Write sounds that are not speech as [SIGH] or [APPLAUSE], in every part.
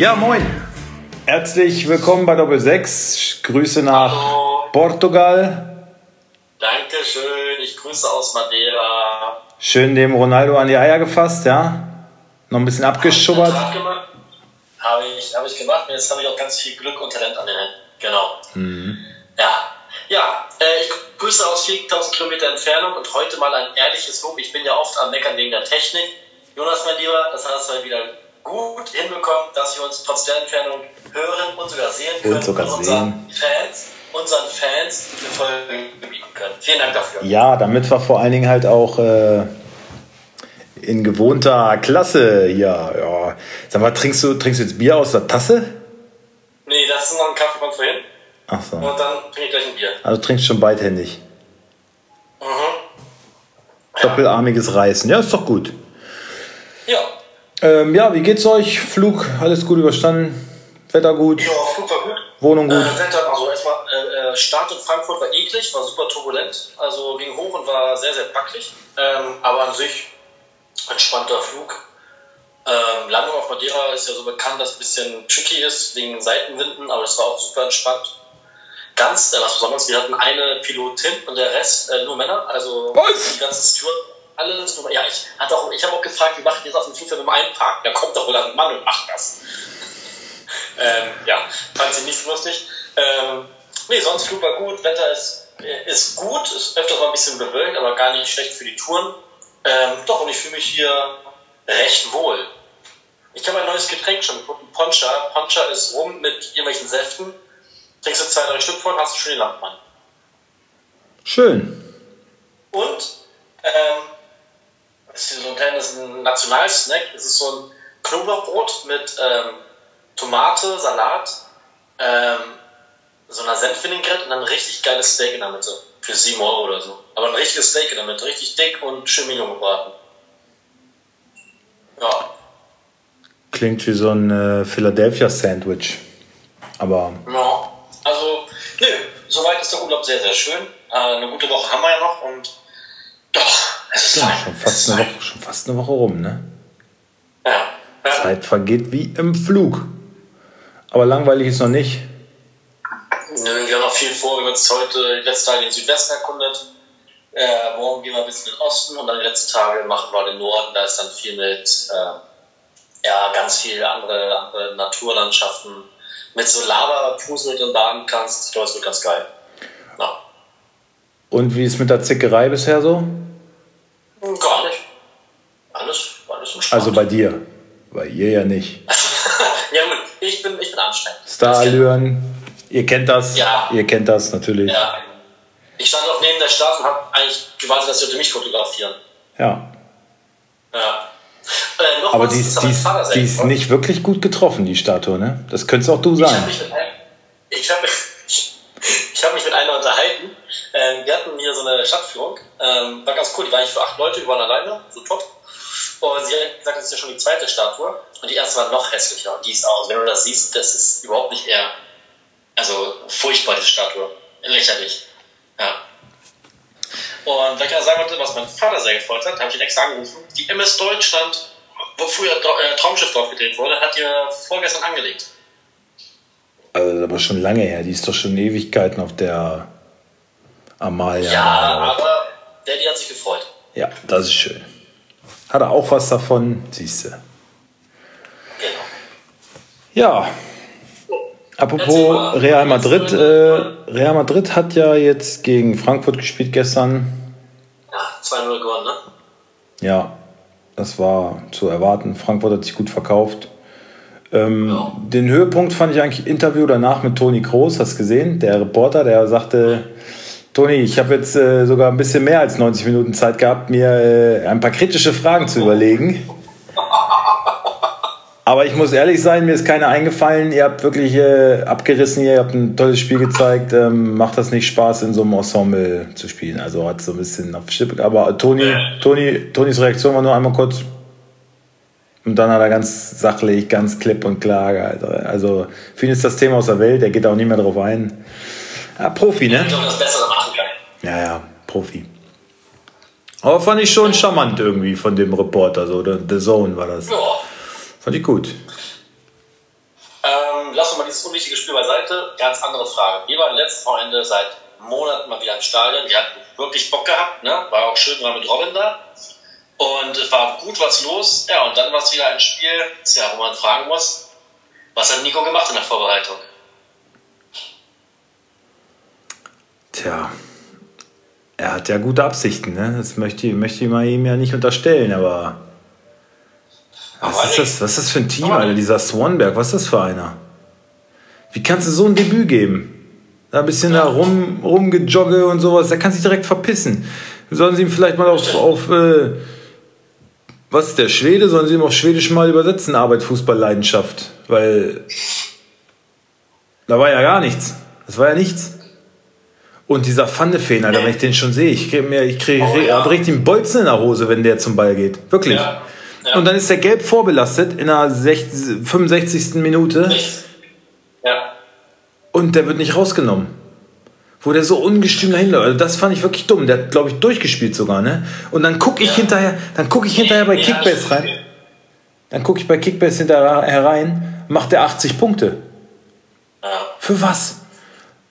Ja, moin. Herzlich willkommen bei Doppel 6. Grüße nach Hallo. Portugal. Dankeschön, ich grüße aus Madeira. Schön dem Ronaldo an die Eier gefasst, ja? Noch ein bisschen abgeschubbert. Habe ich, habe ich gemacht und jetzt habe ich auch ganz viel Glück und Talent an den Händen. Genau. Mhm. Ja, ja äh, ich grüße aus 4000 Kilometer Entfernung und heute mal ein ehrliches Lob. Ich bin ja oft am Meckern wegen der Technik. Jonas, mein Lieber, das hast du wieder gut hinbekommen, dass wir uns trotz der Entfernung hören und sogar sehen können. Und sogar unseren Fans, unseren Fans eine Folge bieten können. Vielen Dank dafür. Ja, damit wir vor allen Dingen halt auch äh, in gewohnter Klasse hier, ja. Sag mal, trinkst du, trinkst du jetzt Bier aus der Tasse? Nee, das ist noch ein Kaffee von vorhin. Ach so. Und dann trinke ich gleich ein Bier. Also trinkst schon beidhändig. Mhm. Doppelarmiges Reißen. Ja, ist doch gut. Ja. Ähm, ja, wie geht's euch? Flug, alles gut überstanden? Wetter gut? Ja, Flug war gut. Wohnung gut? Äh, Wetter, also erstmal, äh, äh, Start in Frankfurt war eklig, war super turbulent, also ging hoch und war sehr, sehr wackelig. Ähm, aber an sich entspannter Flug. Ähm, Landung auf Madeira ist ja so bekannt, dass es ein bisschen tricky ist wegen Seitenwinden, aber das war auch super entspannt. Ganz, äh, was Besonderes, wir hatten eine Pilotin und der Rest äh, nur Männer, also Was? die ganzen Steward, alles nur Ja, ich, hatte auch, ich habe auch gefragt, wie macht ihr das auf dem Flugzeug mit dem Einparken? Da kommt doch wohl ein Mann und macht das. [LAUGHS] Ähm, ja, fand sie nicht so lustig. Ähm, nee, sonst Flug war gut, Wetter ist, ist gut, ist öfters mal ein bisschen bewölkt, aber gar nicht schlecht für die Touren. Ähm, doch, und ich fühle mich hier recht wohl. Ich habe ein neues Getränk schon gefunden, Poncha. Poncha ist rum mit irgendwelchen Säften. Trinkst du zwei, drei Stück von, hast du schon den Landmann. Schön. Und, ähm, das ist so ein kleines Nationalsnack. Es ist so ein Knoblauchbrot mit ähm, Tomate, Salat, ähm, so einer Senfvinaigrette und dann ein richtig geiles Steak in der Mitte. Für 7 Euro oder so. Aber ein richtiges Steak in der Mitte. Richtig dick und schön Mignon gebraten. Ja. Klingt wie so ein äh, Philadelphia Sandwich. Aber Ja. Also, nö, soweit ist der Urlaub sehr, sehr schön. Äh, eine gute Woche haben wir ja noch und doch, es ja, schon, fast eine. Woche, schon fast eine Woche rum, ne? Ja. ja. Zeit vergeht wie im Flug. Aber langweilig ist noch nicht. Nö, Wir haben noch viel vor. Wir haben uns heute die letzten Tage den Südwesten erkundet. Äh, morgen gehen wir ein bisschen in den Osten und dann die letzten Tage machen wir den Norden. Da ist dann viel mit, äh, ja, ganz viel andere, andere Naturlandschaften. Mit so wo du drin baden kannst. Ich glaube, es wird ganz geil. Ja. Und wie ist mit der Zickerei bisher so? Gar nicht. Alles, alles entspannt. Also bei dir. Bei ihr ja nicht. [LAUGHS] ja, gut. Ich bin, ich bin anstrengend. Starallüren, ihr kennt das. Ja. Ihr kennt das natürlich. Ja. Ich stand auch neben der Stadt und habe eigentlich gewartet, dass sie heute mich fotografieren. Ja. Ja. Äh, noch Aber was, die ist, die, ist, die ist nicht wirklich gut getroffen, die Statue, ne? Das könntest auch du Ich habe mich, mit ich hab, ich hab mich mit einer unterhalten. Ähm, wir hatten hier so eine Stadtführung. Ähm, war ganz cool. Die war eigentlich für acht Leute, wir waren alleine, so top. Und sie hat gesagt, das ist ja schon die zweite Statue. Und die erste war noch hässlicher. Und die ist aus. Wenn du das siehst, das ist überhaupt nicht eher. Also furchtbar, diese Statue. Lächerlich. Ja. Und wenn ich noch sagen wollte, was mein Vater sehr gefreut hat, habe ich ihn extra angerufen. Die MS Deutschland, wo früher äh, Traumschiff drauf gedreht wurde, hat ihr vorgestern angelegt. Also, das aber schon lange her. Die ist doch schon Ewigkeiten auf der Amalia. Ja, aber Daddy hat sich gefreut. Ja, das ist schön. Hat er auch was davon? Siehst du. Genau. Ja. Apropos. Real Madrid. Äh, Real Madrid hat ja jetzt gegen Frankfurt gespielt gestern. Ja, 2-0 gewonnen, ne? Ja, das war zu erwarten. Frankfurt hat sich gut verkauft. Ähm, Ja. Den Höhepunkt fand ich eigentlich Interview danach mit Toni Kroos, hast du gesehen? Der Reporter, der sagte, Toni, ich habe jetzt äh, sogar ein bisschen mehr als 90 Minuten Zeit gehabt, mir äh, ein paar kritische Fragen zu überlegen. Aber ich muss ehrlich sein, mir ist keine eingefallen. Ihr habt wirklich äh, abgerissen hier, ihr habt ein tolles Spiel gezeigt. Ähm, macht das nicht Spaß, in so einem Ensemble zu spielen? Also hat so ein bisschen auf Schippe. Aber Toni, Toni, Tonis Reaktion war nur einmal kurz. Und dann hat er ganz sachlich, ganz klipp und klar. Alter. Also für ihn ist das Thema aus der Welt, er geht auch nicht mehr drauf ein. Ja, Profi, ne? Ich das Bessere machen kann. Ja, ja, Profi. Aber fand ich schon charmant irgendwie von dem Reporter, so The Zone war das. Ja. Fand ich gut. Ähm, lassen wir mal dieses unwichtige Spiel beiseite. Ganz andere Frage. Wir waren letztes Wochenende seit Monaten mal wieder im Stadion. Wir hatten wirklich Bock gehabt. Ne? War auch schön, war mit Robin da. Und es war gut was los. Ja, und dann war es wieder ein Spiel, tja, wo man fragen muss, was hat Nico gemacht in der Vorbereitung? Tja, er hat ja gute Absichten, ne? Das möchte, ich- möchte ich mal ihm ja nicht unterstellen, aber. Was Aber ist, das, was ist das für ein Team, Alter? Dieser Swanberg, was ist das für einer? Wie kannst du so ein Debüt geben? Da ein bisschen da rum, rumgejogge und sowas, der kann sich direkt verpissen. Sollen sie ihm vielleicht mal auf, auf äh, was ist der Schwede? Sollen sie ihm auf Schwedisch mal übersetzen, Arbeit, Fußball, Leidenschaft? Weil da war ja gar nichts. Das war ja nichts. Und dieser Pfannefeen, Alter, wenn ich den schon sehe, ich kriege mir, ich kriege, Oh, ja. richtig einen Bolzen in der Hose, wenn der zum Ball geht. Wirklich. Ja. Ja. Und dann ist der gelb vorbelastet in der 60, 65. Minute. Ja. und der wird nicht rausgenommen. Wo der so ungestüm dahin läuft. Also das fand ich wirklich dumm. Der hat, glaube ich, durchgespielt sogar, ne? Und dann gucke ich Ja. hinterher, dann gucke ich hinterher bei Ja, Kickbase rein. Dann gucke ich bei Kickbase hinterher rein, macht er 80 Punkte. Ja. Für was?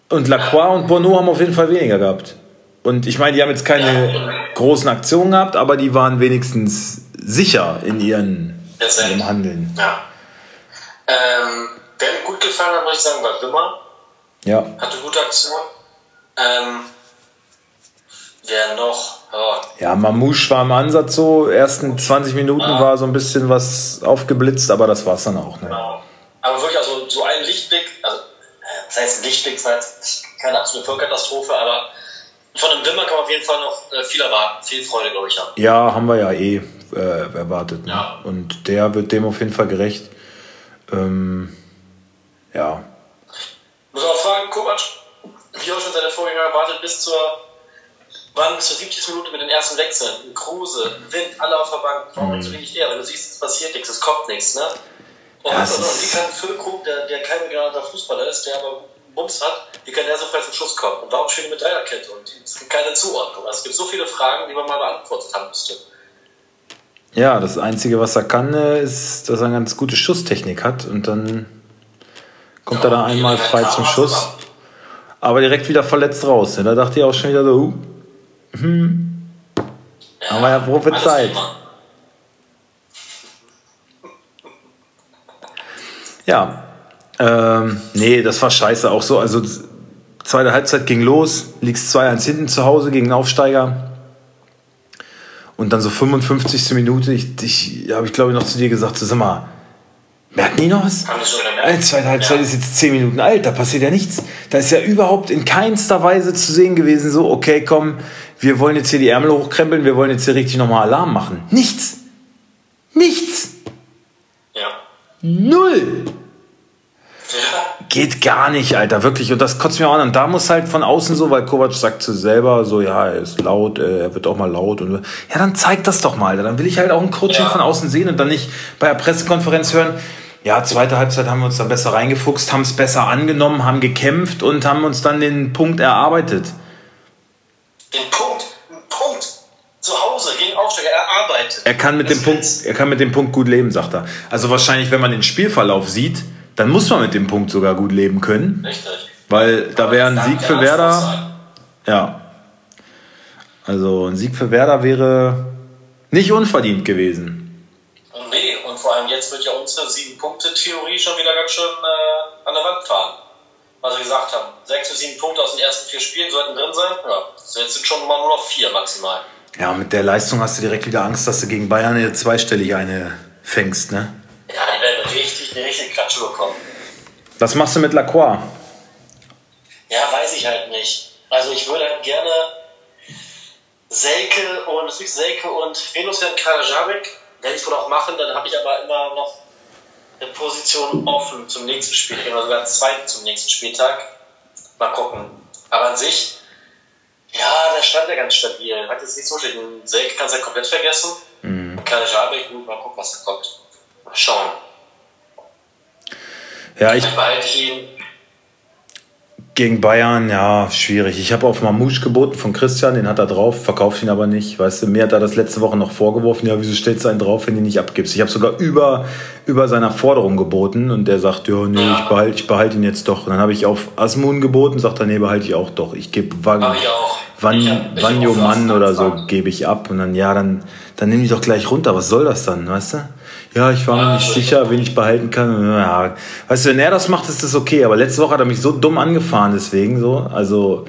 Und Lacroix und Bono haben auf jeden Fall weniger gehabt. Und ich meine, die haben jetzt keine großen Aktionen gehabt, aber die waren wenigstens sicher in, ihren, in ihrem Handeln. ja. Ähm, wer mir gut gefallen hat, muss ich sagen, war Wimmer. Ja. Hatte gute Aktion. Ähm, wer noch? Oh, Ja, Mamouche war im Ansatz so, ersten 20 Minuten war so ein bisschen was aufgeblitzt, aber das war's dann auch. Ne? genau. Aber wirklich, also so ein Lichtblick, also, das heißt Lichtblick, das war jetzt keine absolute Vollkatastrophe, aber von dem Wimmer kann man auf jeden Fall noch äh, viel erwarten. Viel Freude, glaube ich, haben. Ja, haben wir ja eh äh, erwartet. Ne? Ja. Und der wird dem auf jeden Fall gerecht. Ähm, ja. Muss auch fragen, Kovac, wie auch schon seine Vorgänger erwartet, bis zur, wann bis zur 70. Minute mit den ersten Wechseln. Kruse, Wind, alle auf der Bank. Warum bringst du wenig eher? Weil du siehst, es passiert nichts, es kommt nichts, ne? Und, Ja, und, wie kann Füllkrug, der, der kein begnadeter Fußballer ist, der aber Bums hat, wie kann der so frei zum Schuss kommen? Und warum mit Dreierkette? Und es gibt keine Zuordnung. Also es gibt so viele Fragen, die man mal beantwortet haben müsste. Ja, das Einzige, was er kann, äh, ist, dass er eine ganz gute Schusstechnik hat und dann kommt er da einmal frei zum Schuss. Aber direkt wieder verletzt raus. Da dachte ich auch schon wieder so, uh, hm, haben wir ja prophezeit. Ja, ähm, nee, das war scheiße auch so. Also zweite Halbzeit ging los, liegst 2-1 hinten zu Hause gegen Aufsteiger. Und dann so 55. Minute, ich, ich habe ich glaube ich noch zu dir gesagt, so, sag mal, merken die noch was? Haben schon Äh, gemerkt? zweite Halbzeit Ja. ist jetzt 10 Minuten alt, da passiert ja nichts. Da ist ja überhaupt in keinster Weise zu sehen gewesen, so, okay, komm, wir wollen jetzt hier die Ärmel hochkrempeln, wir wollen jetzt hier richtig nochmal Alarm machen. Nichts. Nichts. Ja. Null. ja. Geht gar nicht, Alter, wirklich. Und das kotzt mir auch an. Und da muss halt von außen so, weil Kovac sagt zu selber so, ja, er ist laut, äh, er wird auch mal laut. Und ja, dann zeig das doch mal. Alter. Dann will ich halt auch ein Coaching Ja. von außen sehen und dann nicht bei der Pressekonferenz hören. Ja, zweite Halbzeit haben wir uns dann besser reingefuchst, haben es besser angenommen, haben gekämpft und haben uns dann den Punkt erarbeitet. Den Punkt, Punkt. Zu Hause gegen Aufsteiger erarbeitet. Er kann mit Das dem Punkt, er kann mit dem Punkt gut leben, sagt er. Also wahrscheinlich, wenn man den Spielverlauf sieht, dann muss man mit dem Punkt sogar gut leben können, Richtig. weil da wäre ein Sieg für Werder. Ja. Also ein Sieg für Werder wäre nicht unverdient gewesen. Nee, und vor allem jetzt wird ja unsere Sieben-Punkte-Theorie schon wieder ganz schön äh, an der Wand fahren. Was wir gesagt haben. Sechs bis sieben Punkte aus den ersten vier Spielen sollten drin sein. Ja, jetzt sind schon mal nur noch vier maximal. Ja, mit der Leistung hast du direkt wieder Angst, dass du gegen Bayern eine zweistellige eine fängst, ne? Ja, die werden richtig, eine richtige Klatsche bekommen. Was machst du mit Lacroix? Ja, weiß ich halt nicht. Also ich würde halt gerne Selke und Selke und Venus werden Karajabek. Werde ich wohl auch machen, dann habe ich aber immer noch eine Position offen zum nächsten Spieltag oder sogar zwei zum nächsten Spieltag. Mal gucken. Aber an sich, ja, da stand er ganz stabil. Hat jetzt nicht so schlecht. Selke kannst du ja komplett vergessen. Mhm. Karajabek, gut, mal gucken, was da kommt. Mal schauen. Ja, ich gegen Bayern, ja, schwierig. Ich habe auf Mamouche geboten von Christian, den hat er drauf, verkauft ihn aber nicht. Weißt du, mir hat er das letzte Woche noch vorgeworfen, ja, wieso stellst du einen drauf, wenn du ihn nicht abgibst? Ich habe sogar über, über seiner Forderung geboten und der sagt, ja, nee, ich behalte ich behalt ihn jetzt doch. Und dann habe ich auf Asmun geboten, sagt er, nee, behalte ich auch doch. Ich gebe Wang. Wann, Wanjo Mann oder so gebe ich ab. Und dann, ja, dann, dann nimm die doch gleich runter. Was soll das dann, weißt du? Ja, ich war mir nicht ich sicher, wen ich behalten kann. Ja, weißt du, wenn er das macht, ist das okay. Aber letzte Woche hat er mich so dumm angefahren, deswegen so. Also,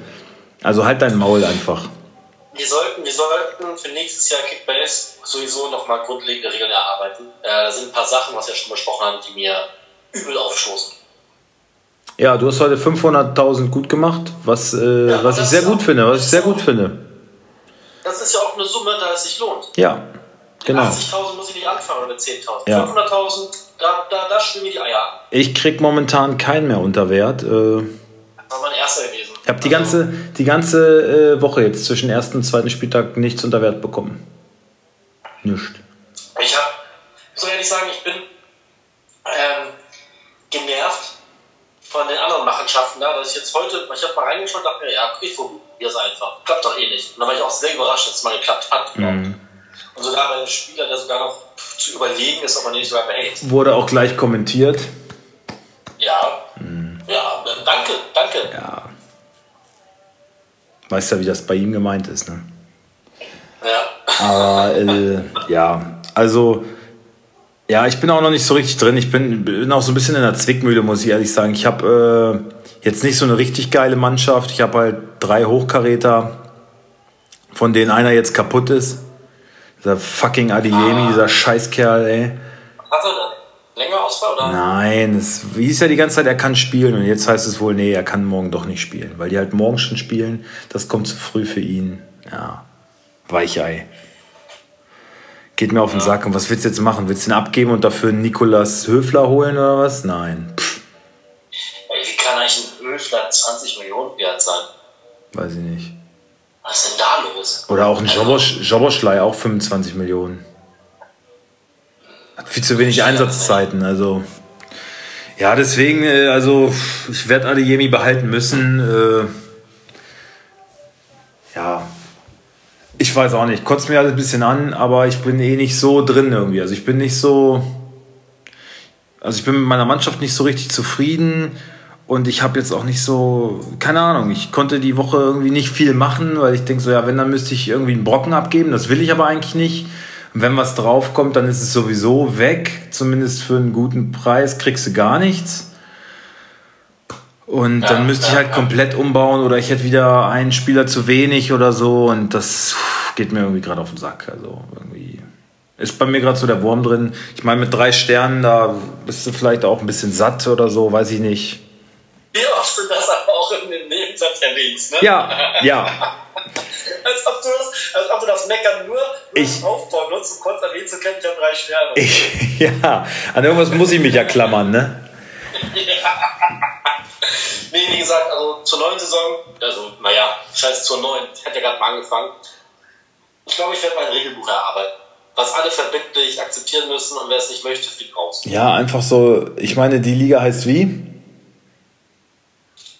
also halt dein Maul einfach. Wir sollten, wir sollten für nächstes Jahr Kickbase sowieso nochmal grundlegende Regeln erarbeiten. Äh, da sind ein paar Sachen, was wir schon besprochen haben, die mir übel aufstoßen. Ja, du hast heute 500.000 gut gemacht, was, äh, Ja, was ich sehr gut finde, was ich sehr gut finde. Das ist ja auch eine Summe, da es sich lohnt. Ja, genau. 80.000 muss ich nicht anfangen mit 10.000. Ja. 500.000, da, da, da schwimmen mir die Eier an. Ich krieg momentan keinen mehr unter Wert. Äh, Das war mein erster gewesen. ich habe die ganze, die ganze äh, Woche jetzt zwischen ersten und zweiten Spieltag nichts unter Wert bekommen. Nicht. Ich habe, muss ehrlich sagen, ich bin ähm, genervt von den anderen Machenschaften da, dass ich jetzt heute, ich habe mal reingeschaut und dachte mir, ja, ich probiere es einfach. Klappt doch eh nicht. Und da war ich auch sehr überrascht, dass es mal geklappt hat. Mhm. Und sogar bei einem Spieler, der sogar noch zu überlegen ist, ob er nicht sogar behält. Wurde auch gleich kommentiert. Ja, ja, danke, danke. Ja. Weißt ja, wie das bei ihm gemeint ist, ne? Ja. Aber äh, ja, also ja, ich bin auch noch nicht so richtig drin. Ich bin, bin auch so ein bisschen in der Zwickmühle, muss ich ehrlich sagen. Ich habe äh, jetzt nicht so eine richtig geile Mannschaft. Ich habe halt drei Hochkaräter, von denen einer jetzt kaputt ist. Dieser fucking Adeyemi, dieser Scheißkerl, ey. Hat er? Länger Ausfall oder? Nein, es hieß ja die ganze Zeit, er kann spielen und jetzt heißt es wohl, nee, er kann morgen doch nicht spielen, weil die halt morgen schon spielen. Das kommt zu früh für ihn. Ja, Weichei. Geht mir auf den Sack. Und was willst du jetzt machen? Willst du ihn abgeben und dafür Nikolas Höfler holen oder was? Nein, Pff, Ey, Wie kann eigentlich ein Höfler 20 Millionen wert sein? weiß ich nicht. Was ist denn da los? Oder auch ein Jobosch, Joboschlei, auch 25 Millionen. Hat viel zu wenig Einsatzzeiten, also. Ja, deswegen, äh, also, ich werde Adeyemi behalten müssen. Äh, ja. Ich weiß auch nicht. Kotzt mir alles ein bisschen an, aber ich bin eh nicht so drin irgendwie. Also, ich bin nicht so. Also, ich bin mit meiner Mannschaft nicht so richtig zufrieden. Und ich habe jetzt auch nicht so, keine Ahnung, ich konnte die Woche irgendwie nicht viel machen, weil ich denke so, ja, wenn, dann müsste ich irgendwie einen Brocken abgeben. Das will ich aber eigentlich nicht. Und wenn was draufkommt, dann ist es sowieso weg. Zumindest für einen guten Preis kriegst du gar nichts. Und dann müsste ich halt komplett umbauen oder ich hätte wieder einen Spieler zu wenig oder so. Und das geht mir irgendwie gerade auf den Sack. Also irgendwie ist bei mir gerade so der Wurm drin. Ich meine, mit drei Sternen, da bist du vielleicht auch ein bisschen satt oder so, weiß ich nicht. Oft du das aber auch in dem Nebensatz erwähnst, ne? Ja, ja. [LAUGHS] Als ob du das, als ob du das Meckern nur, nur Ich- Aufbau nutzt, um kurz erwähnt zu können, ich habe drei Sterne. Ich, [LAUGHS] ja, an irgendwas muss ich mich ja klammern, ne? [LAUGHS] Nee, wie gesagt, also zur neuen Saison, also naja, scheiße zur neuen, ich hatte ja gerade mal angefangen. Ich glaube, ich werde mein Regelbuch erarbeiten. Was alle verbindlich akzeptieren müssen und wer es nicht möchte, fliegt raus. Ja, einfach so, ich meine, die Liga heißt wie?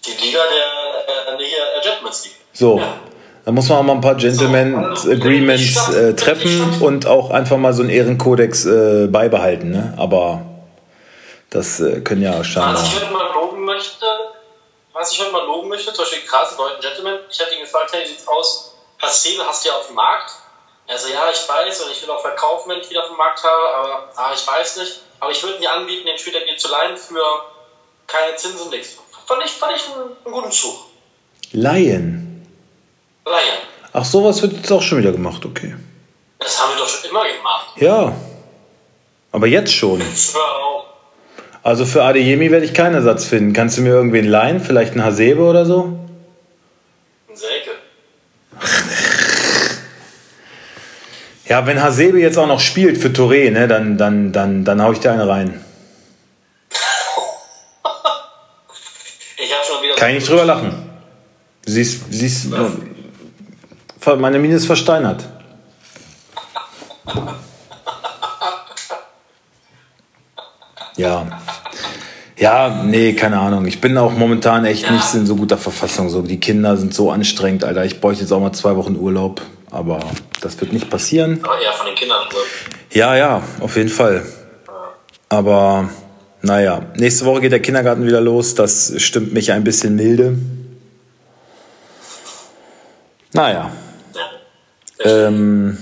Die Liga der, äh, hier, äh, Gentleman's League. So. Ja. Da muss man auch mal ein paar Gentleman's So, Agreements also, äh, ich- treffen und auch einfach mal so einen Ehrenkodex äh, beibehalten, ne? Aber das äh, können ja scheinbar. Was ich heute mal loben möchte, was ich heute mal loben möchte, zum Beispiel krass, deutschen Gentleman, ich hatte ihn gefragt, hey, wie sieht's aus? Pastel hast du ja auf dem Markt. Also ja, ich weiß und ich will auch verkaufen, wenn ich wieder auf dem Markt habe, aber ah, ich weiß nicht. Aber ich würde mir anbieten, den Spieler dir zu leihen für keine Zinsen, nichts. Fand ich, fand ich einen, einen guten Zug. Laien. Leihen. Ach, sowas wird jetzt auch schon wieder gemacht, okay. Das haben wir doch schon immer gemacht. Ja. Aber jetzt schon. Also für Adeyemi werde ich keinen Ersatz finden. Kannst du mir irgendwen leihen? Vielleicht einen Hasebe oder so? In Selke. Ja, wenn Hasebe jetzt auch noch spielt für Touré, ne, dann, dann, dann, dann hau ich dir eine rein. Ich habe schon wieder. Kann ich nicht drüber lachen. Du siehst, du siehst, meine Mine ist versteinert. Ja. Ja, nee, keine Ahnung. Ich bin auch momentan echt nicht in so guter Verfassung. So, die Kinder sind so anstrengend, Alter. Ich bräuchte jetzt auch mal zwei Wochen Urlaub. Aber das wird nicht passieren. Aber eher von den Kindern. Ja, ja, auf jeden Fall. Aber naja, nächste Woche geht der Kindergarten wieder los. Das stimmt mich ein bisschen milde. Naja. Ja. Ähm,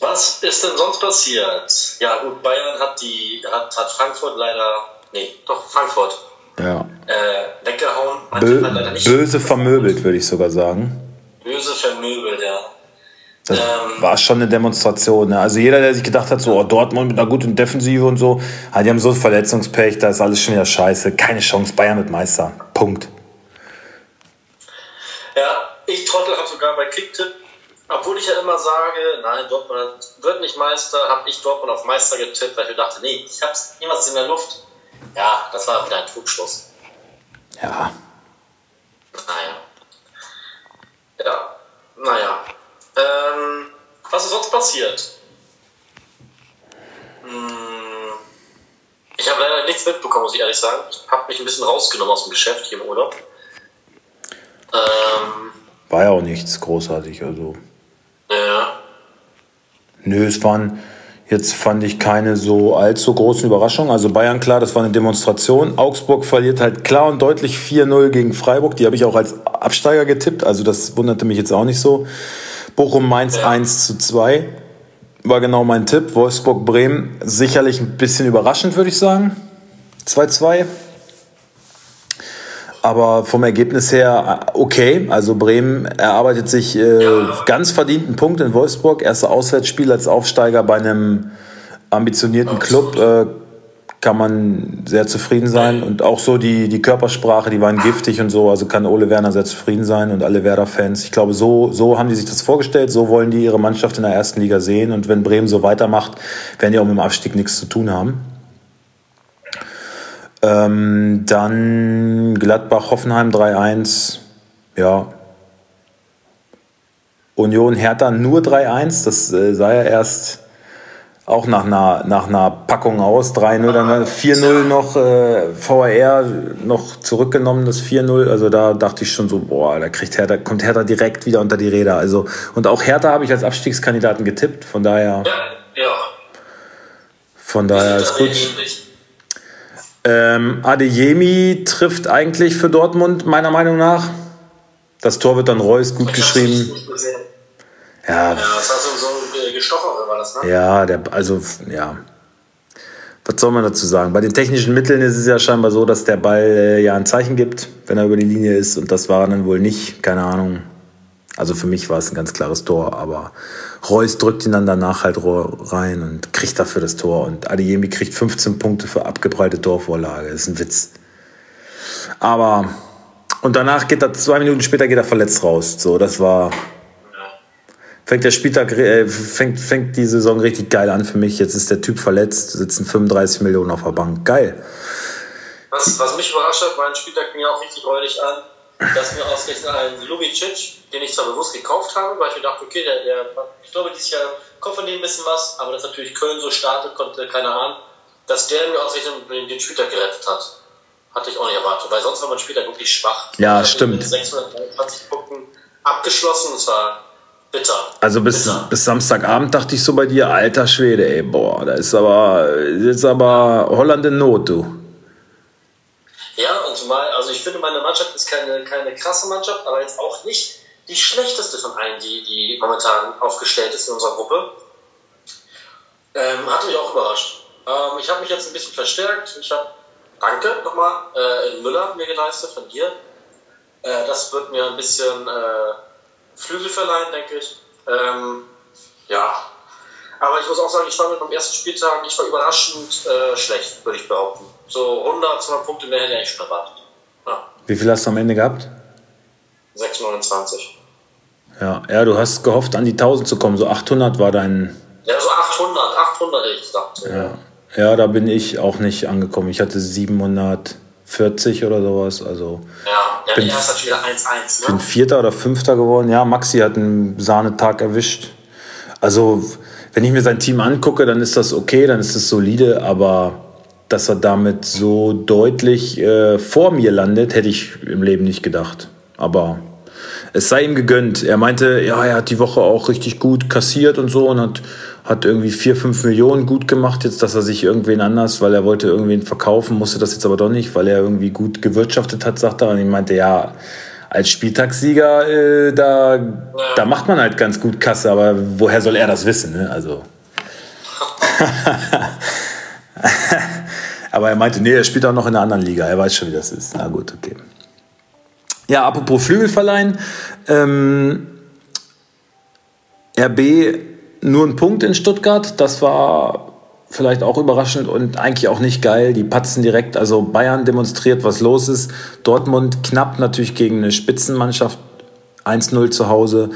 Was ist denn sonst passiert? Ja, gut, Bayern hat die hat, hat Frankfurt leider. Nee, doch, Frankfurt ja. äh, weggehauen. Bö hat leider nicht böse vermöbelt, würde ich sogar sagen. böse vermöbelt. Das Ähm. war schon eine Demonstration. Ne? Also jeder, der sich gedacht hat, so oh, Dortmund mit einer guten Defensive und so, ah, die haben so Verletzungspech, da ist alles schon wieder scheiße. Keine Chance, Bayern mit Meister. Punkt. Ja, ich Trottel habe sogar bei Kicktipp, obwohl ich ja immer sage, nein, Dortmund wird nicht Meister, habe ich Dortmund auf Meister getippt, weil ich dachte, nee, ich hab's niemals in der Luft. Ja, das war wieder ein Trugschluss. Ja. Naja. Ja, naja. Ähm, was ist sonst passiert? Hm, ich habe leider nichts mitbekommen, muss ich ehrlich sagen. Ich habe mich ein bisschen rausgenommen aus dem Geschäft hier im Urlaub. Ähm, War ja auch nichts großartig. Also. ja. Nö, es waren jetzt fand ich keine so allzu großen Überraschungen. Also Bayern, klar, das war eine Demonstration. Augsburg verliert halt klar und deutlich 4-0 gegen Freiburg. Die habe ich auch als Absteiger getippt. Also das wunderte mich jetzt auch nicht so. Bochum Mainz 1 zu 2 war genau mein Tipp. Wolfsburg Bremen sicherlich ein bisschen überraschend, würde ich sagen. 2-2. Aber vom Ergebnis her äh, okay. Also Bremen erarbeitet sich äh, ganz verdienten Punkt in Wolfsburg. Erster Auswärtsspiel als Aufsteiger bei einem ambitionierten Club. Äh, kann man sehr zufrieden sein. Und auch so die, die Körpersprache, die waren giftig und so. Also kann Ole Werner sehr zufrieden sein und alle Werder-Fans. Ich glaube, so, so haben die sich das vorgestellt. So wollen die ihre Mannschaft in der ersten Liga sehen. Und wenn Bremen so weitermacht, werden die auch mit dem Abstieg nichts zu tun haben. Ähm, dann Gladbach-Hoffenheim 3-1. Ja. Union Hertha nur 3-1. Das äh, sah ja erst auch nach einer, nach einer Packung aus. 3-0, dann 4-0 noch, äh, VAR noch zurückgenommen, das 4-0. Also da dachte ich schon so, boah, da kriegt Hertha, kommt Hertha direkt wieder unter die Räder. Also, und auch Hertha habe ich als Abstiegskandidaten getippt. Von daher, Ja, ja. von daher ist gut. Ähm, Adeyemi trifft eigentlich für Dortmund, meiner Meinung nach. Das Tor wird dann Reus gut geschrieben. gesehen. Ja, Ja, das war so, so ein Gestocherer, war das, ne? ja, der, also, ja. Was soll man dazu sagen? Bei den technischen Mitteln ist es ja scheinbar so, dass der Ball äh, ja ein Zeichen gibt, wenn er über die Linie ist. Und das war dann wohl nicht, keine Ahnung. Also für mich war es ein ganz klares Tor, aber Reus drückt ihn dann danach halt rein und kriegt dafür das Tor. Und Adeyemi kriegt 15 Punkte für abgeprallte Torvorlage. Das ist ein Witz. Aber, und danach geht er, zwei Minuten später geht er verletzt raus. So, das war, fängt der Spieltag, äh, fängt, fängt die Saison richtig geil an für mich. Jetzt ist der Typ verletzt, sitzen 35 Millionen auf der Bank. Geil. Was, was mich überrascht hat, mein Spieltag ging ja auch richtig räudig an, dass mir ausgerechnet ein Lubicic, den ich zwar bewusst gekauft habe, weil ich mir dachte, okay, der, der, ich glaube, dieses Jahr kommt von dem ein bisschen was, aber dass natürlich Köln so startet, konnte keiner ahnen, dass der mir ausgerechnet den, den Spieltag gerettet hat. Hatte ich auch nicht erwartet, weil sonst war mein Spieltag wirklich schwach. Ja, stimmt. Mit 623 Punkten abgeschlossen, es war bitter. Also bis, Bitter. bis Samstagabend dachte ich so bei dir, alter Schwede, ey, boah, da ist aber, ist aber Holland in Not, du. Ja, und zumal, also ich finde, meine Mannschaft ist keine, keine krasse Mannschaft, aber jetzt auch nicht die schlechteste von allen, die, die momentan aufgestellt ist in unserer Gruppe. Ähm, hat mich auch überrascht. Ähm, ich habe mich jetzt ein bisschen verstärkt. Ich habe, danke nochmal, äh, in Müller mir geleistet von dir. Äh, das wird mir ein bisschen äh, Flügel verleihen, denke ich. Ähm, ja. Aber ich muss auch sagen, ich war mit meinem ersten Spieltag, ich war überraschend äh, schlecht, würde ich behaupten. So 100, 200 Punkte mehr hätte ich eigentlich schon erwartet. Ja. Wie viel hast du am Ende gehabt? 6,29. Ja, ja, du hast gehofft, an die 1000 zu kommen. So 800 war dein. Ja, so 800, 800 hätte ich gesagt. Ja. ja, da bin ich auch nicht angekommen. Ich hatte 740 oder sowas. Also Ja, ja Bin- hat wieder 1-1, bin ne? Vierter oder Fünfter geworden. Ja, Maxi hat einen Sahnetag erwischt. Also, wenn ich mir sein Team angucke, dann ist das okay, dann ist es solide, aber dass er damit so deutlich äh, vor mir landet, hätte ich im Leben nicht gedacht. Aber es sei ihm gegönnt. Er meinte, ja, er hat die Woche auch richtig gut kassiert und so und hat, hat irgendwie vier, fünf Millionen gut gemacht, jetzt, dass er sich irgendwen anders, weil er wollte irgendwen verkaufen, musste das jetzt aber doch nicht, weil er irgendwie gut gewirtschaftet hat, sagt er. Und ich meinte, ja, als Spieltagssieger, äh, da, da macht man halt ganz gut Kasse, aber woher soll er das wissen? Ne? Also. [LAUGHS] [LAUGHS] aber er meinte, nee, er spielt auch noch in einer anderen Liga. Er weiß schon, wie das ist. Na gut, okay. Ja, apropos Flügelverleihen. Ähm, RB nur ein Punkt in Stuttgart. Das war vielleicht auch überraschend und eigentlich auch nicht geil. Die patzen direkt. Also Bayern demonstriert, was los ist. Dortmund knapp natürlich gegen eine Spitzenmannschaft. 1-0 zu Hause.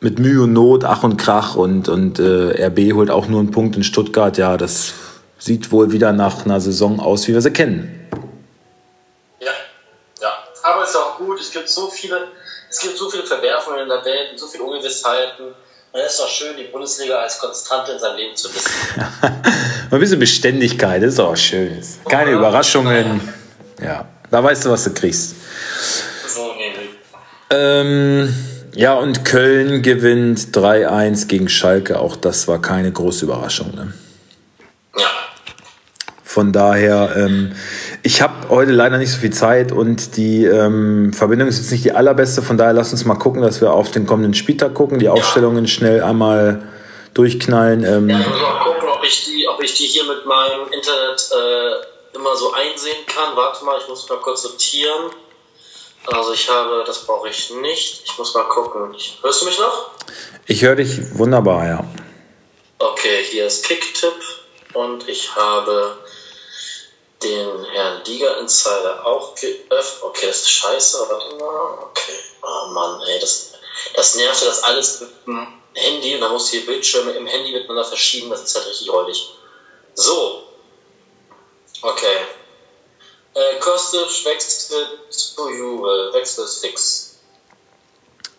Mit Mühe und Not, Ach und Krach. Und, und äh, RB holt auch nur einen Punkt in Stuttgart. Ja, das sieht wohl wieder nach einer Saison aus, wie wir sie kennen. Aber ist auch gut. Es gibt so viele, es gibt so viele Verwerfungen in der Welt und so viele Ungewissheiten. Und es ist doch schön, die Bundesliga als Konstante in seinem Leben zu wissen. [LAUGHS] Ein bisschen Beständigkeit, ist auch schön. Keine Überraschungen. Ja, da weißt du, was du kriegst. So nämlich. Ähm, ja, und Köln gewinnt 3-1 gegen Schalke. Auch das war keine große Überraschung. Ne? Ja. Von daher, ähm, ich habe heute leider nicht so viel Zeit und die ähm, Verbindung ist jetzt nicht die allerbeste. Von daher lass uns mal gucken, dass wir auf den kommenden Spieltag gucken, die Aufstellungen schnell einmal durchknallen. Ähm, Ja, ich muss mal gucken, ob ich die, ob ich die hier mit meinem Internet äh, immer so einsehen kann. Warte mal, ich muss mal kurz sortieren. Also ich habe, das brauche ich nicht. Ich muss mal gucken. Hörst du mich noch? ich höre dich wunderbar, ja. Okay, hier ist Kicktipp und ich habe den Herrn Liga Insider auch geöffnet. Okay, das ist scheiße, aber warte mal. Okay. Oh Mann, ey, das, das nervt ja das alles mit dem Handy und dann musst du die Bildschirme im Handy miteinander verschieben. Das ist halt richtig räudig. So. Okay. Äh, Kostic wechselt zu Juve. Wechsel ist fix.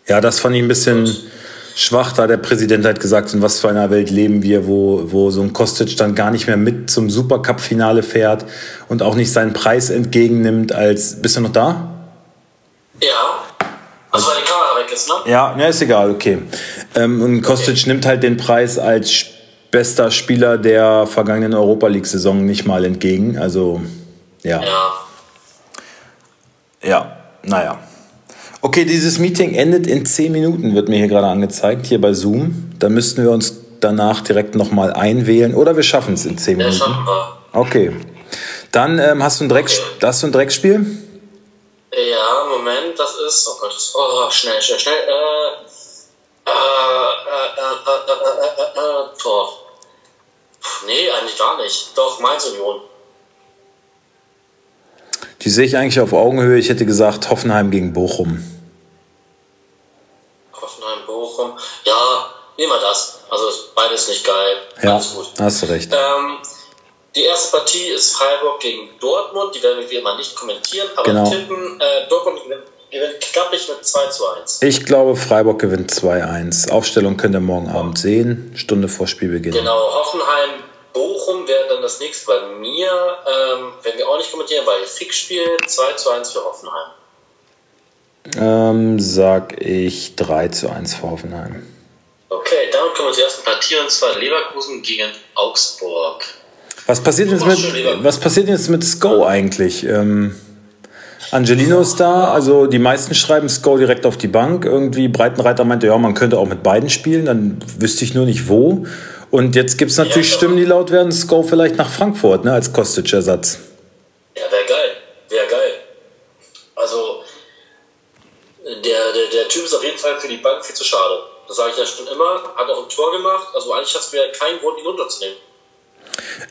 Ja, das fand ich ein bisschen schwach, da der Präsident hat gesagt, in was für einer Welt leben wir, wo, wo so ein Kostic dann gar nicht mehr mit zum Supercup-Finale fährt und auch nicht seinen Preis entgegennimmt als. Bist du noch da? Ja. Also die Kamera weg ist, ne? Ja, ne, ist egal, okay. Ähm, und Kostic nimmt halt den Preis als bester Spieler der vergangenen Europa League-Saison nicht mal entgegen. Also, ja. Ja. Ja, naja. Okay, dieses Meeting endet in 10 Minuten, wird mir hier gerade angezeigt, hier bei Zoom. Da müssten wir uns danach direkt nochmal einwählen oder wir schaffen es in 10 Ja, Minuten. schaffen wir. Okay. Dann ähm, hast, du ein Drecks hast du ein Drecksspiel? Ja, Moment, das ist. Oh Gott, das, oh, schnell, schnell, schnell. Äh, äh, äh, äh, äh, äh, äh, äh, Tor. Puh, Nee, eigentlich gar nicht. Doch, Mainz Union. Die sehe ich eigentlich auf Augenhöhe. Ich hätte gesagt Hoffenheim gegen Bochum. Bochum. Ja, nehmen wir das. Also ist beides nicht geil. Ja, Alles gut. hast du recht. Ähm, die erste Partie ist Freiburg gegen Dortmund. Die werden wir wie immer nicht kommentieren, aber Genau. tippen, äh, Dortmund gewinnt, gewinnt klappig mit 2 zu 1. Ich glaube, Freiburg gewinnt 2-1. Aufstellung könnt ihr morgen Abend sehen, Stunde vor Spielbeginn. Genau, Hoffenheim, Bochum wäre dann das nächste bei mir. Ähm, werden wir auch nicht kommentieren, weil Fixspiel 2 zu 1 für Hoffenheim. Ähm, sag ich 3 zu 1 für Hoffenheim. Okay, damit kommen wir zur ersten Partie und zwar Leverkusen gegen Augsburg. Was passiert jetzt mit, was passiert jetzt mit Sko eigentlich? Ähm, Angelino ist da, also die meisten schreiben Sko direkt auf die Bank. Irgendwie Breitenreiter meinte, ja, man könnte auch mit beiden spielen, dann wüsste ich nur nicht wo. Und jetzt gibt es natürlich Ja, Stimmen, die laut werden, Sko vielleicht nach Frankfurt, ne, als Kostic-Ersatz. Ja, wäre geil. Wäre geil. Also, der, der, der Typ ist auf jeden Fall für die Bank viel zu schade. Das sage ich ja schon immer. Hat auch ein Tor gemacht. Also eigentlich hast du ja keinen Grund, ihn runterzunehmen.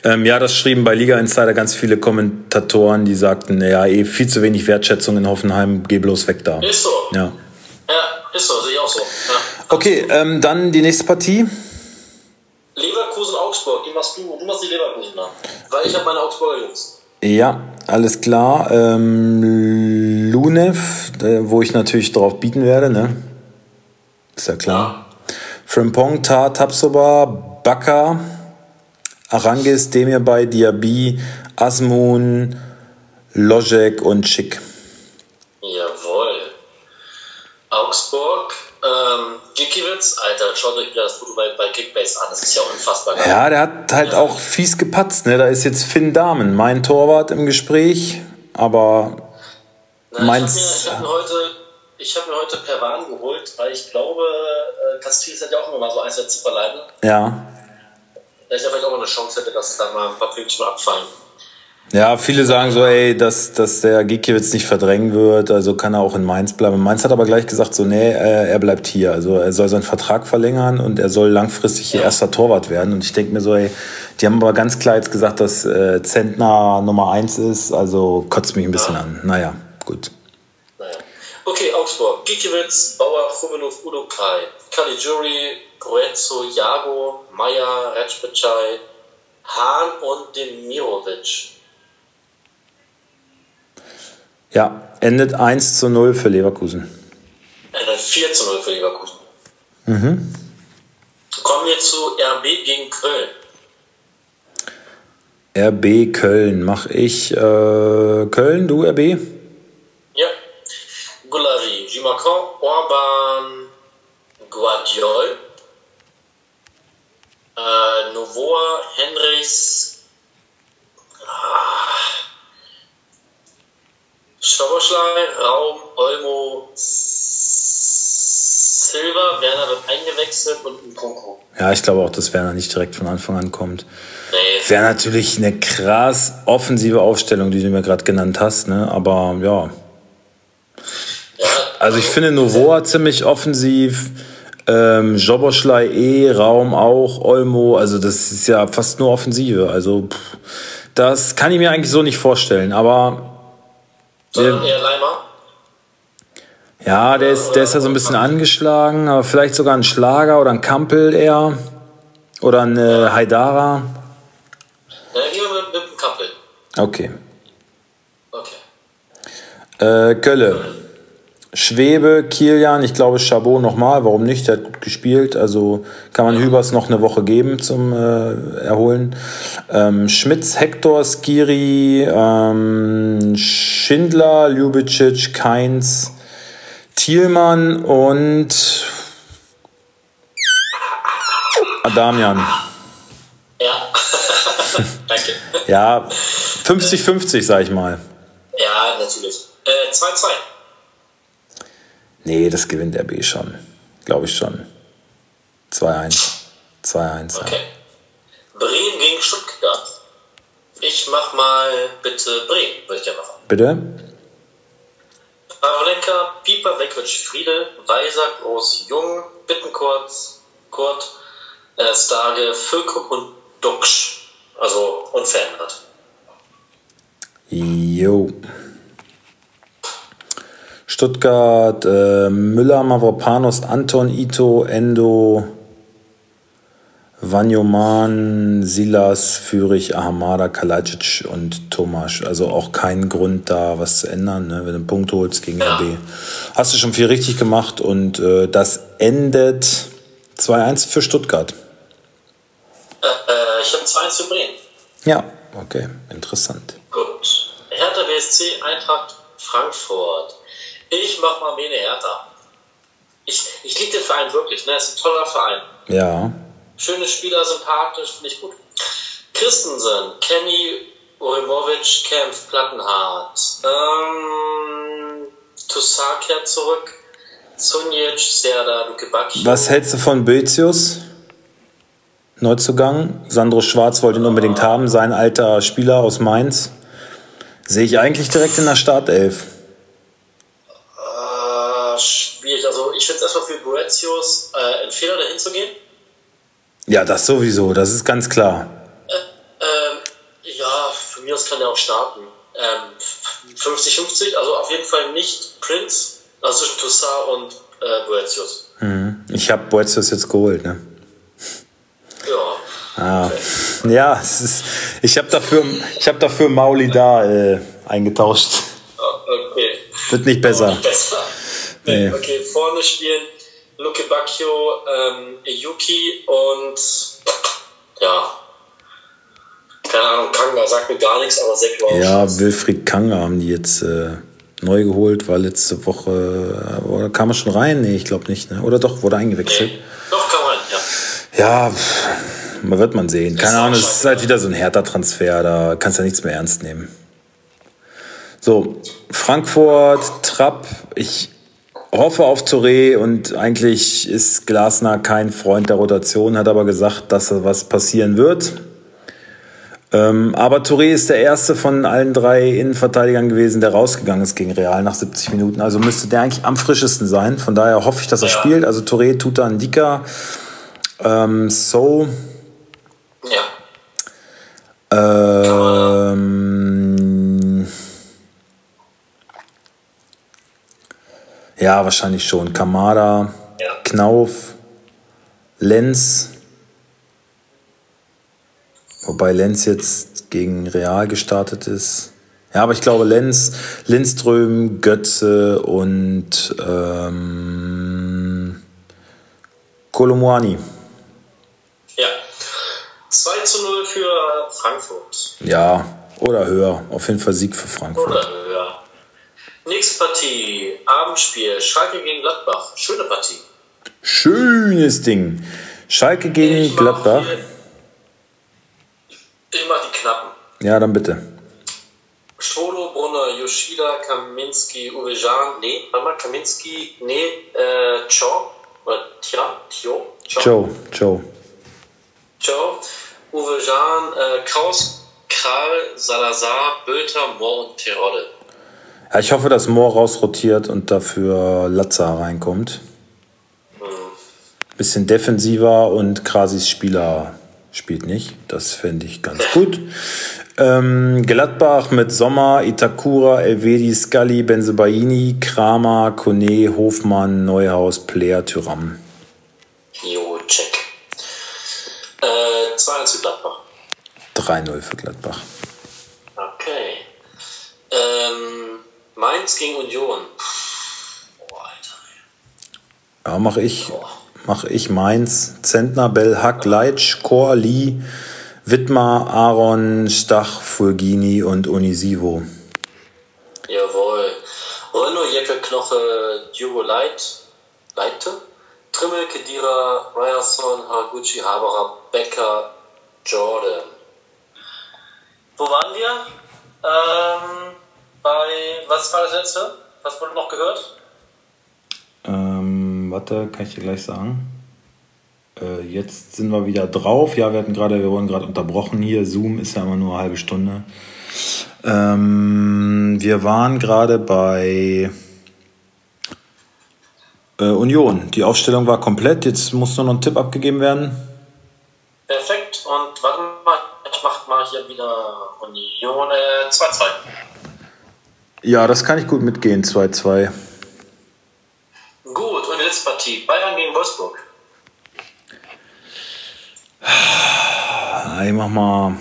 Ähm, ja, das schrieben bei Liga Insider ganz viele Kommentatoren, die sagten, naja, eh viel zu wenig Wertschätzung in Hoffenheim, geh bloß weg da. Ist so. Ja. ist so, sehe ich auch so. Ja. Okay, ähm, dann die nächste Partie. Leverkusen-Augsburg, die machst du, du machst die Leverkusener. Weil ich habe meine Augsburger Jungs. Ja, alles klar. Ähm, Lunev, äh, wo ich natürlich drauf bieten werde, ne? Ist ja klar. Frimpong, Tar, Tapsoba, Baka, Arangis, Demirbay, Diaby, Asmun, Lojek und Schick. Jawohl. Augsburg, ähm, Gikiewicz, Alter, schaut euch wieder das Foto bei, bei Kickbase an, das ist ja unfassbar geil. Ja, der hat halt auch fies gepatzt, ne? Da ist jetzt Finn Dahmen, mein Torwart im Gespräch, aber Na, meins. Ich habe mir, hab mir heute, ich hab mir heute Perwan geholt, weil ich glaube, äh, Castries hat ja auch immer mal so ein, zwei Zipperleiten. Ja. Da ich vielleicht auch mal eine Chance hätte, dass da mal ein paar Pünktchen abfallen. Ja, viele sagen so, ey, dass, dass der Gikiewicz nicht verdrängen wird, also kann er auch in Mainz bleiben. Mainz hat aber gleich gesagt, so, nee, äh, er bleibt hier. Also er soll seinen Vertrag verlängern und er soll langfristig hier erster Torwart werden. Und ich denke mir so, ey, die haben aber ganz klar jetzt gesagt, dass äh, Zentner Nummer eins ist, also kotzt mich ein bisschen an. Naja, gut. Naja. Okay, Augsburg. Gikiewicz, Bauer, Fumelov, Udokai, Caligiuri, Goetzo, Jago, Meier, Retschbitschei, Hahn und Demirovic. Ja, endet 1 zu 0 für Leverkusen. Eine 4 zu 0 für Leverkusen. Mhm. Kommen wir zu RB gegen Köln. RB Köln. Mach ich äh, Köln, du RB? Ja. Gulari, Gimacon, Orban, Guardiol, äh, Novoa, Henrichs, ah, Raum, Olmo, Silva, Werner wird eingewechselt und Nkunku. Ja, ich glaube auch, dass Werner nicht direkt von Anfang an kommt. Nee, Wäre natürlich eine krass offensive Aufstellung, die du mir gerade genannt hast, ne? Aber ja. Also ich finde Novoa ziemlich offensiv, ähm, Joboschlei eh, Raum auch, Olmo, also das ist ja fast nur Offensive. Also pff, das kann ich mir eigentlich so nicht vorstellen. Aber sondern eher Leimer. ja, der ist, der ist ja so ein bisschen angeschlagen, aber vielleicht sogar ein Schlager oder ein Kampel eher. Oder ein äh, Haidara. Gehen wir mit, mit dem Kappel. Okay. Okay. Äh, Kölle. Schwebe, Kilian, ich glaube Chabot nochmal, warum nicht? Der hat gut gespielt, also kann man Hübers noch eine Woche geben zum äh, Erholen. Ähm, Schmitz, Hector, Skiri, ähm, Schindler, Ljubicic, Keins, Thielmann und Adamian. Ja. [LAUGHS] Danke. Ja, 50-50, sag ich mal. Ja, natürlich. Äh, 2-2. Nee, das gewinnt RB schon. Glaube ich schon. 2-1. 2-1. Ja. Okay. Bremen gegen Stuttgart. Ich mach mal bitte Bremen, würde ich gerne machen. Bitte? Pavlenka, Pieper, Wekwitsch, Friedel, Weiser, Groß, Jung, Bittenkurt, Kurt, äh, Starge, Füllkrug und Duxch. Also unverändert. Jo. Stuttgart, äh, Müller, Mavropanos, Anton, Ito, Endo, Vanjoman, Silas, Fürich, Ahamada, Kalajic und Tomasch. Also auch kein Grund da, was zu ändern, ne? wenn du einen Punkt holst gegen RB. Hast du schon viel richtig gemacht und äh, das endet 2-1 für Stuttgart. Äh, äh, ich habe 2-1 für Bremen. Ja, okay, interessant. Gut. Hertha BSC, Eintracht Frankfurt. Ich mach mal Mene Hertha. Ich, ich liebe den Verein wirklich, ne? Es ist ein toller Verein. Ja, Schöne Spieler, sympathisch, finde ich gut. Christensen, Kenny, Urimovic, Kempf, Plattenhardt. Ähm, Toussaint kehrt zurück. Sunjic, Serda, Luke Bacchio. Was hältst du von Bözius? Neuzugang. Sandro Schwarz wollte ihn unbedingt haben, sein alter Spieler aus Mainz. Sehe ich eigentlich direkt in der Startelf. Äh, schwierig. Also ich finde es erstmal für Boetius äh, ein Fehler, dahin zu gehen. Ja, das sowieso, das ist ganz klar. Ähm, ja, von mir aus kann er auch starten. Ähm, 50-50, also auf jeden Fall nicht Prince, also zwischen Toussaint und äh, Boetius. Mhm. Ich habe Boetius jetzt geholt, ne? Ja. Ah. Ja, es ist, ich habe dafür, ich hab dafür Mauli da äh, eingetauscht. Okay. Wird nicht besser. Nicht besser. Nee. Nee. Okay, vorne spielen Luke Bacchio, ähm, Yuki und ja. Keine Ahnung, Kanga sagt mir gar nichts, aber Seck war auch Ja, Wilfried Kanga haben die jetzt äh, neu geholt, war letzte Woche, äh, oder kam er schon rein? Nee, ich glaube nicht, ne? Oder doch, wurde eingewechselt. Nee. Doch, kann man, ja. Ja, pff, man wird man sehen. Keine Ahnung, es ist halt wieder so ein härter Transfer, da kannst du ja nichts mehr ernst nehmen. So, Frankfurt, Trapp, ich hoffe auf Touré und eigentlich ist Glasner kein Freund der Rotation, hat aber gesagt, dass da was passieren wird. Ähm, aber Touré ist der erste von allen drei Innenverteidigern gewesen, der rausgegangen ist gegen Real nach 70 Minuten. Also müsste der eigentlich am frischesten sein. Von daher hoffe ich, dass er Ja. spielt. Also Touré, Tuta, Ndika, ähm, So, Ja. ähm, ja, wahrscheinlich schon. Kamada, Ja. Knauf, Lenz. Wobei Lenz jetzt gegen Real gestartet ist. Ja, aber ich glaube Lenz, Lindström, Götze und ähm, Kolomuani. Ja. 2 zu 0 für Frankfurt. Ja, oder höher. Auf jeden Fall Sieg für Frankfurt. Oder höher. Nächste Partie. Abendspiel. Schalke gegen Gladbach. Schöne Partie. Schönes Ding. Schalke gegen Ich Gladbach. hier- Ich mach die Knappen. Ja, dann bitte. Schwolo, Brunner, Yoshida, Kaminski, Uwe Jan, nee, warte mal, Kaminski, nee, äh, Cho, oder Tja, Tio, Cho. Cho, Uwe Jan, äh, Kraus, Kral, Salazar, Bülter, Mohr und Terodde. Ja, ich hoffe, dass Mohr rausrotiert und dafür Latza reinkommt. Bisschen defensiver und Krasis Spieler spielt nicht. Das fände ich ganz gut. Ähm, Gladbach mit Sommer, Itakura, Elvedi, Scully, Benzebaini, Kramer, Kone, Hofmann, Neuhaus, Player, Tyram. Jo, check. Äh, 2-1 für Gladbach. 3-0 für Gladbach. Okay. Ähm, Mainz gegen Union. Boah, Alter. Ja, mache ich, mach ich Mainz. Zentner, Bell, Hack, Leitsch, Chor, Lee, Wittmar, Aaron, Stach, Fulgini und Unisivo. Jawohl. Rollo, Jecke, Knoche, Diogo Leit, Leite, Trimmel, Kedira, Ryerson, Haraguchi, Haberer, Becker, Jordan. Wo waren wir? Ähm, bei, was war das letzte? Was wurde noch gehört? Ähm, warte, kann ich dir gleich sagen. Äh, jetzt sind wir wieder drauf. Ja, wir hatten gerade, wir wurden gerade unterbrochen hier. Zoom ist ja immer nur eine halbe Stunde. Ähm, wir waren gerade bei äh, Union. Die Aufstellung war komplett. Jetzt muss nur noch ein Tipp abgegeben werden. Perfekt. Und warte mal, ich mach mal hier wieder Union äh, 2-2. Ja, das kann ich gut mitgehen. 2-2. Gut, und die letzte Partie. Bayern gegen Wolfsburg. Ah, Ich mach mal.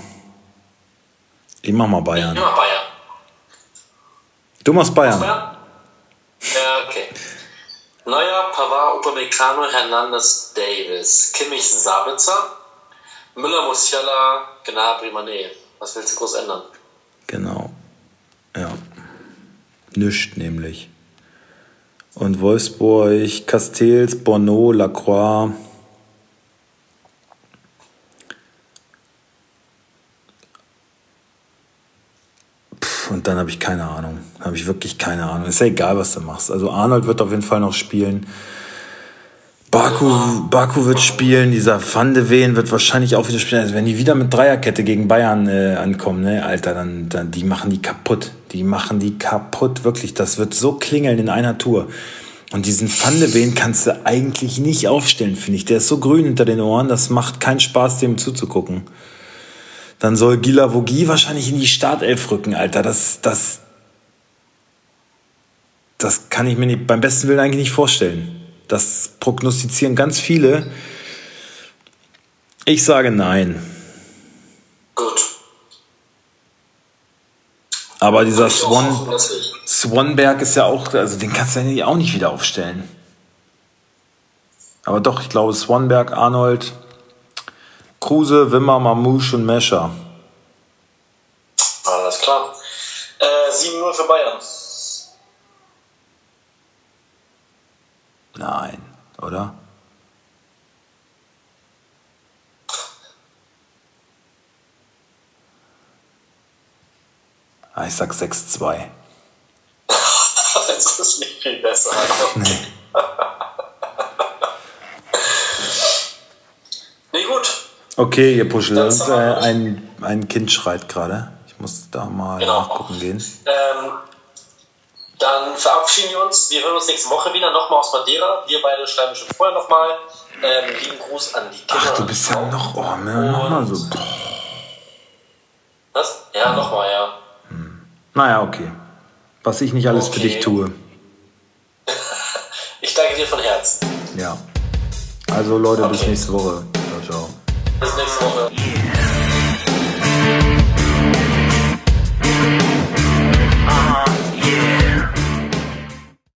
Ich mach mal Bayern. Immer Bayern. Du machst Bayern. Ja, Ja, okay. Neuer, Pavard, Upamecano, Hernandez, Davis, Kimmich, Sabitzer, Müller, Musiala, Gnabry, Mané. Was willst du groß ändern? Genau. Nischt nämlich. Und Wolfsburg, Castells, Bonneau, Lacroix. Pff, Und dann habe ich keine Ahnung. Habe ich wirklich keine Ahnung. Ist ja egal, was du machst. Also Arnold wird auf jeden Fall noch spielen. Baku, Baku wird spielen, dieser Van de Ven wird wahrscheinlich auch wieder spielen. Also wenn die wieder mit Dreierkette gegen Bayern äh, ankommen, ne, Alter, dann, dann die machen die kaputt. Die machen die kaputt, wirklich. Das wird so klingeln in einer Tour. Und diesen Van de Ven kannst du eigentlich nicht aufstellen, finde ich. Der ist so grün hinter den Ohren, das macht keinen Spaß, dem zuzugucken. Dann soll Gila Vogie wahrscheinlich in die Startelf rücken, Alter. Das, das, das kann ich mir nicht, beim besten Willen eigentlich nicht vorstellen. Das prognostizieren ganz viele. Ich sage nein. Gut. Aber dieser Swan, Swanberg ist ja auch, also den kannst du ja auch nicht wieder aufstellen. Aber doch, ich glaube Swanberg, Arnold, Kruse, Wimmer, Mamouche und Mescher. Alles klar. Äh, 7-0 für Bayern. Nein, oder? Ah, Ich sag 6-2. das ist nicht viel besser. nee, [LAUGHS] gut. Okay, ihr Puschel, äh, ein, ein Kind schreit gerade. Ich muss da mal Genau. nachgucken gehen. Ähm, dann verabschieden wir uns. Wir hören uns nächste Woche wieder nochmal aus Madeira. Wir beide schreiben schon vorher nochmal. Ähm, lieben Gruß an die Kinder. Ach, du bist ja noch, oh, man, noch mal so. Was? Ja, nochmal, ja. Naja, okay. Was ich nicht alles für Okay. dich tue. [LAUGHS] Ich danke dir von Herzen. Ja. Also Leute, bis Okay. nächste Woche. Ciao, ciao. Bis nächste Woche.